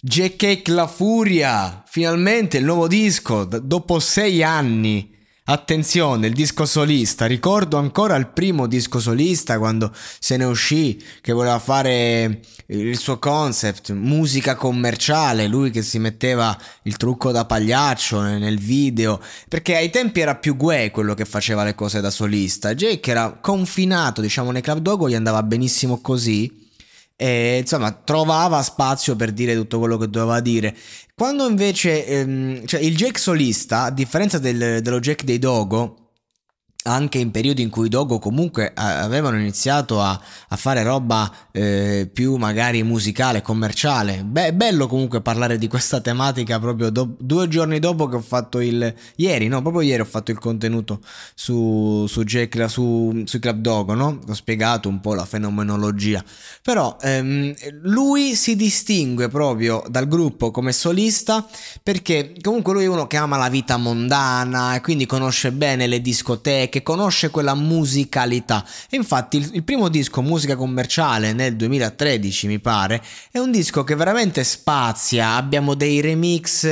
J-Cake La Furia, finalmente il nuovo disco, d- dopo sei anni. Attenzione, il disco solista, ricordo ancora il primo disco solista quando se ne uscì, che voleva fare il suo concept, musica commerciale, lui che si metteva il trucco da pagliaccio nel video, perché ai tempi era più Gue quello che faceva le cose da solista, Jake era confinato, diciamo, nei club dogo gli andava benissimo così e insomma trovava spazio per dire tutto quello che doveva dire. Quando invece ehm, cioè il Jack solista, a differenza del, dello Jack dei Dogo, anche in periodi in cui Dogo comunque avevano iniziato a, a fare roba eh, più magari musicale, commerciale. Beh, bello comunque parlare di questa tematica proprio do, due giorni dopo che ho fatto il... Ieri, no, proprio ieri ho fatto il contenuto su, su, Jack, su, su Club Dogo, no? Ho spiegato un po' la fenomenologia. Però ehm, lui si distingue proprio dal gruppo come solista perché comunque lui è uno che ama la vita mondana e quindi conosce bene le discoteche che conosce quella musicalità. E infatti il, il, primo disco, Musica Commerciale, nel 2013 mi pare, è un disco che veramente spazia. Abbiamo dei remix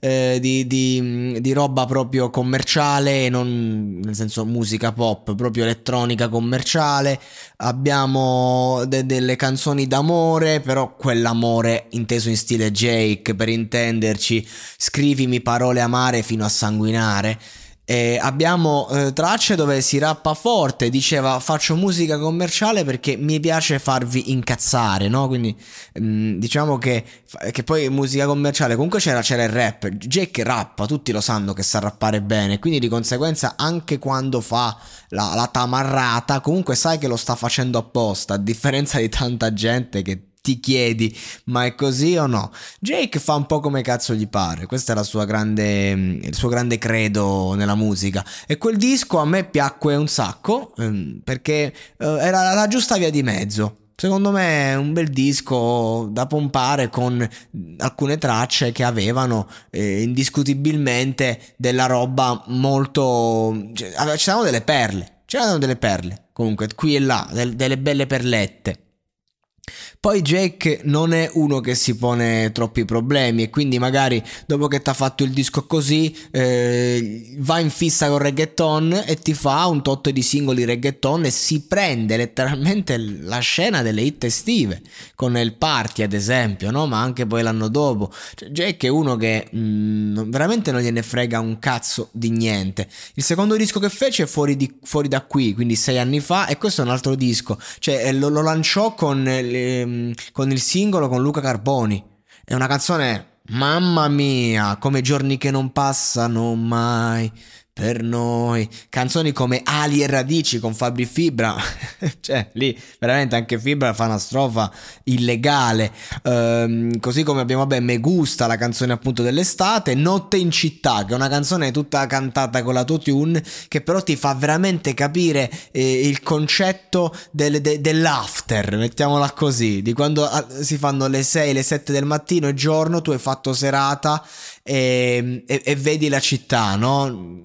eh, di, di, di, roba proprio commerciale, non nel senso musica pop, proprio elettronica commerciale. Abbiamo de, delle canzoni d'amore, però quell'amore inteso in stile Jake, per intenderci, scrivimi parole amare fino a sanguinare. Eh, abbiamo eh, tracce dove si rappa forte, diceva faccio musica commerciale perché mi piace farvi incazzare, no? Quindi mh, mm, diciamo che, che, poi musica commerciale, comunque c'era, c'era il rap, Jake rappa, tutti lo sanno che sa rappare bene, quindi di conseguenza anche quando fa la, la tamarrata comunque sai che lo sta facendo apposta, a differenza di tanta gente che ti chiedi ma è così o no? Jake fa un po' come cazzo gli pare, questo è grande, il suo grande credo nella musica e quel disco a me piacque un sacco ehm, perché eh, era la giusta via di mezzo. Secondo me è un bel disco da pompare con alcune tracce che avevano eh, indiscutibilmente della roba molto... Cioè, c'erano delle perle, c'erano delle perle comunque qui e là, del, delle belle perlette. Poi Jake non è uno che si pone troppi problemi e quindi magari dopo che ti ha fatto il disco così eh, va in fissa con reggaeton e ti fa un tot di singoli reggaeton e si prende letteralmente la scena delle hit estive con il party ad esempio, no? ma anche poi l'anno dopo. Cioè, Jake è uno che mh, mm, veramente non gliene frega un cazzo di niente. Il secondo disco che fece è fuori, di, fuori da qui, quindi sei anni fa e questo è un altro disco, cioè eh, lo, lo lanciò con... Le, ehm, con il singolo con Luca Carboni. È una canzone, mamma mia, come giorni che non passano mai per noi. Canzoni come Ali e Radici con Fabri Fibra, cioè lì veramente anche Fibra fa una strofa illegale. Ehm, così come abbiamo, vabbè, Me Gusta, la canzone appunto dell'estate, Notte in città, che è una canzone tutta cantata con l'autotune, che però ti fa veramente capire eh, il concetto del, de, dell'after, mettiamola così, di quando ah, si fanno le 6, le 7 del mattino e giorno, tu hai fatto serata e, e, e vedi la città, no?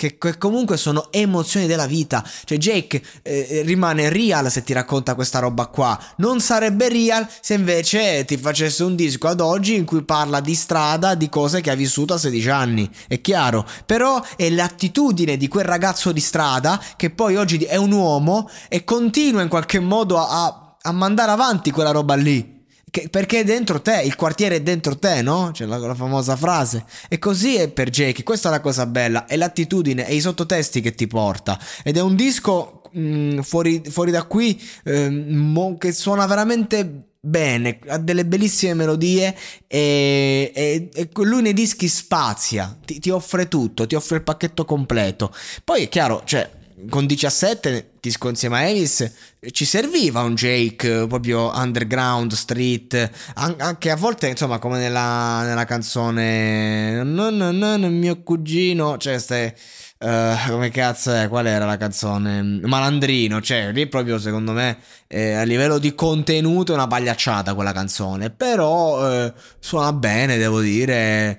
Che, che, comunque sono emozioni della vita. Cioè, Jake eh, rimane real se ti racconta questa roba qua. Non sarebbe real se invece ti facesse un disco ad oggi in cui parla di strada, di cose che ha vissuto a 16 anni. È chiaro. Però è l'attitudine di quel ragazzo di strada che poi oggi è un uomo e continua in qualche modo a, a mandare avanti quella roba lì che, perché è dentro te, il quartiere è dentro te, no? C'è la, la, famosa frase. E così è per Jake, questa è la cosa bella, è l'attitudine e i sottotesti che ti porta. Ed è un disco mh, mm, fuori, fuori, da qui eh, mo, che suona veramente bene, ha delle bellissime melodie e, e, e lui nei dischi spazia, ti, ti, offre tutto, ti offre il pacchetto completo. Poi è chiaro, cioè, con 17 disco insieme a Elvis ci serviva un Jake proprio underground, street, anche a volte insomma come nella, nella canzone non, non, non, mio cugino, cioè stai... Uh, come cazzo è? Qual era la canzone? Malandrino, cioè lì proprio secondo me eh, a livello di contenuto è una pagliacciata quella canzone, però eh, suona bene, devo dire.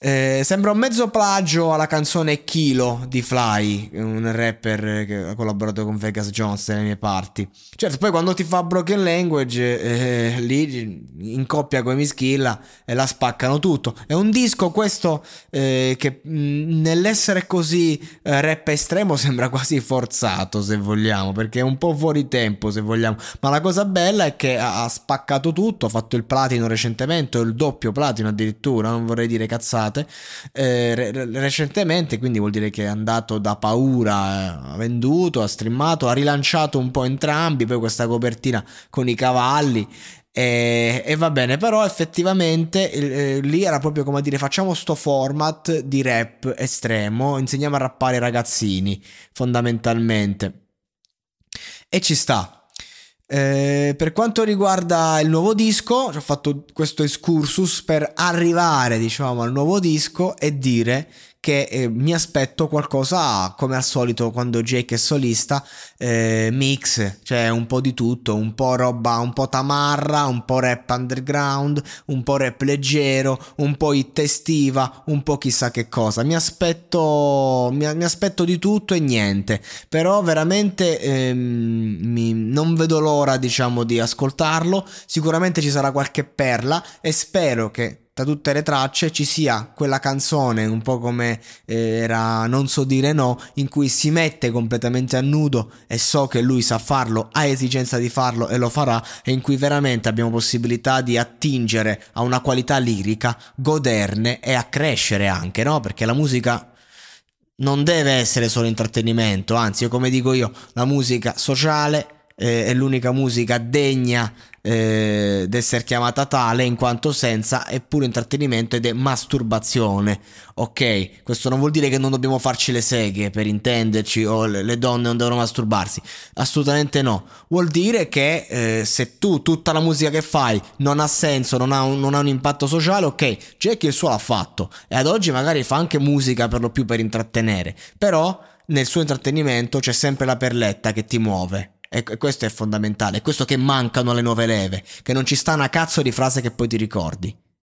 Eh, sembra un mezzo plagio alla canzone Kilo di Fly, un rapper che ha collaborato con Vegas Jones nelle mie parti. Certo, poi quando ti fa Broken Language, eh, lì in coppia con Mischilla e la spaccano tutto. È un disco questo eh, che mh, nell'essere così eh, rap estremo sembra quasi forzato, se vogliamo, perché è un po' fuori tempo, se vogliamo. Ma la cosa bella è che ha, ha spaccato tutto, ha fatto il platino recentemente, o il doppio platino addirittura, non vorrei dire cazzate puntate eh, re- recentemente, quindi vuol dire che è andato da paura, ha venduto, ha streamato, ha rilanciato un po' entrambi, poi questa copertina con i cavalli. E, e, va bene, però effettivamente eh, lì era proprio come dire facciamo sto format di rap estremo, insegniamo a rappare i ragazzini fondamentalmente. E ci sta, eh, per quanto riguarda il nuovo disco, ho fatto questo excursus per arrivare, diciamo, al nuovo disco e dire che eh, mi aspetto qualcosa come al solito quando Jake è solista, eh, mix, cioè un po' di tutto, un po' roba, un po' tamarra, un po' rap underground, un po' rap leggero, un po' hit estiva, un po' chissà che cosa. Mi aspetto, mi, mi aspetto di tutto e niente, però veramente ehm, mi, non vedo l'ora diciamo di ascoltarlo, sicuramente ci sarà qualche perla e spero che tra tutte le tracce ci sia quella canzone un po' come eh, era Non so dire no in cui si mette completamente a nudo e so che lui sa farlo, ha esigenza di farlo e lo farà e in cui veramente abbiamo possibilità di attingere a una qualità lirica, goderne e a crescere anche, no? Perché la musica non deve essere solo intrattenimento, anzi, come dico io, la musica sociale eh, è l'unica musica degna eh, d'essere chiamata tale in quanto senza è puro intrattenimento ed è masturbazione. Ok, questo non vuol dire che non dobbiamo farci le seghe per intenderci o le, le donne non devono masturbarsi. Assolutamente no. Vuol dire che eh, se tu tutta la musica che fai non ha senso, non ha un, non ha un impatto sociale, ok, Jackie il suo l'ha fatto e ad oggi magari fa anche musica per lo più per intrattenere, però nel suo intrattenimento c'è sempre la perletta che ti muove. E questo è fondamentale, è questo che mancano alle nuove leve, che non ci sta una cazzo di frase che poi ti ricordi.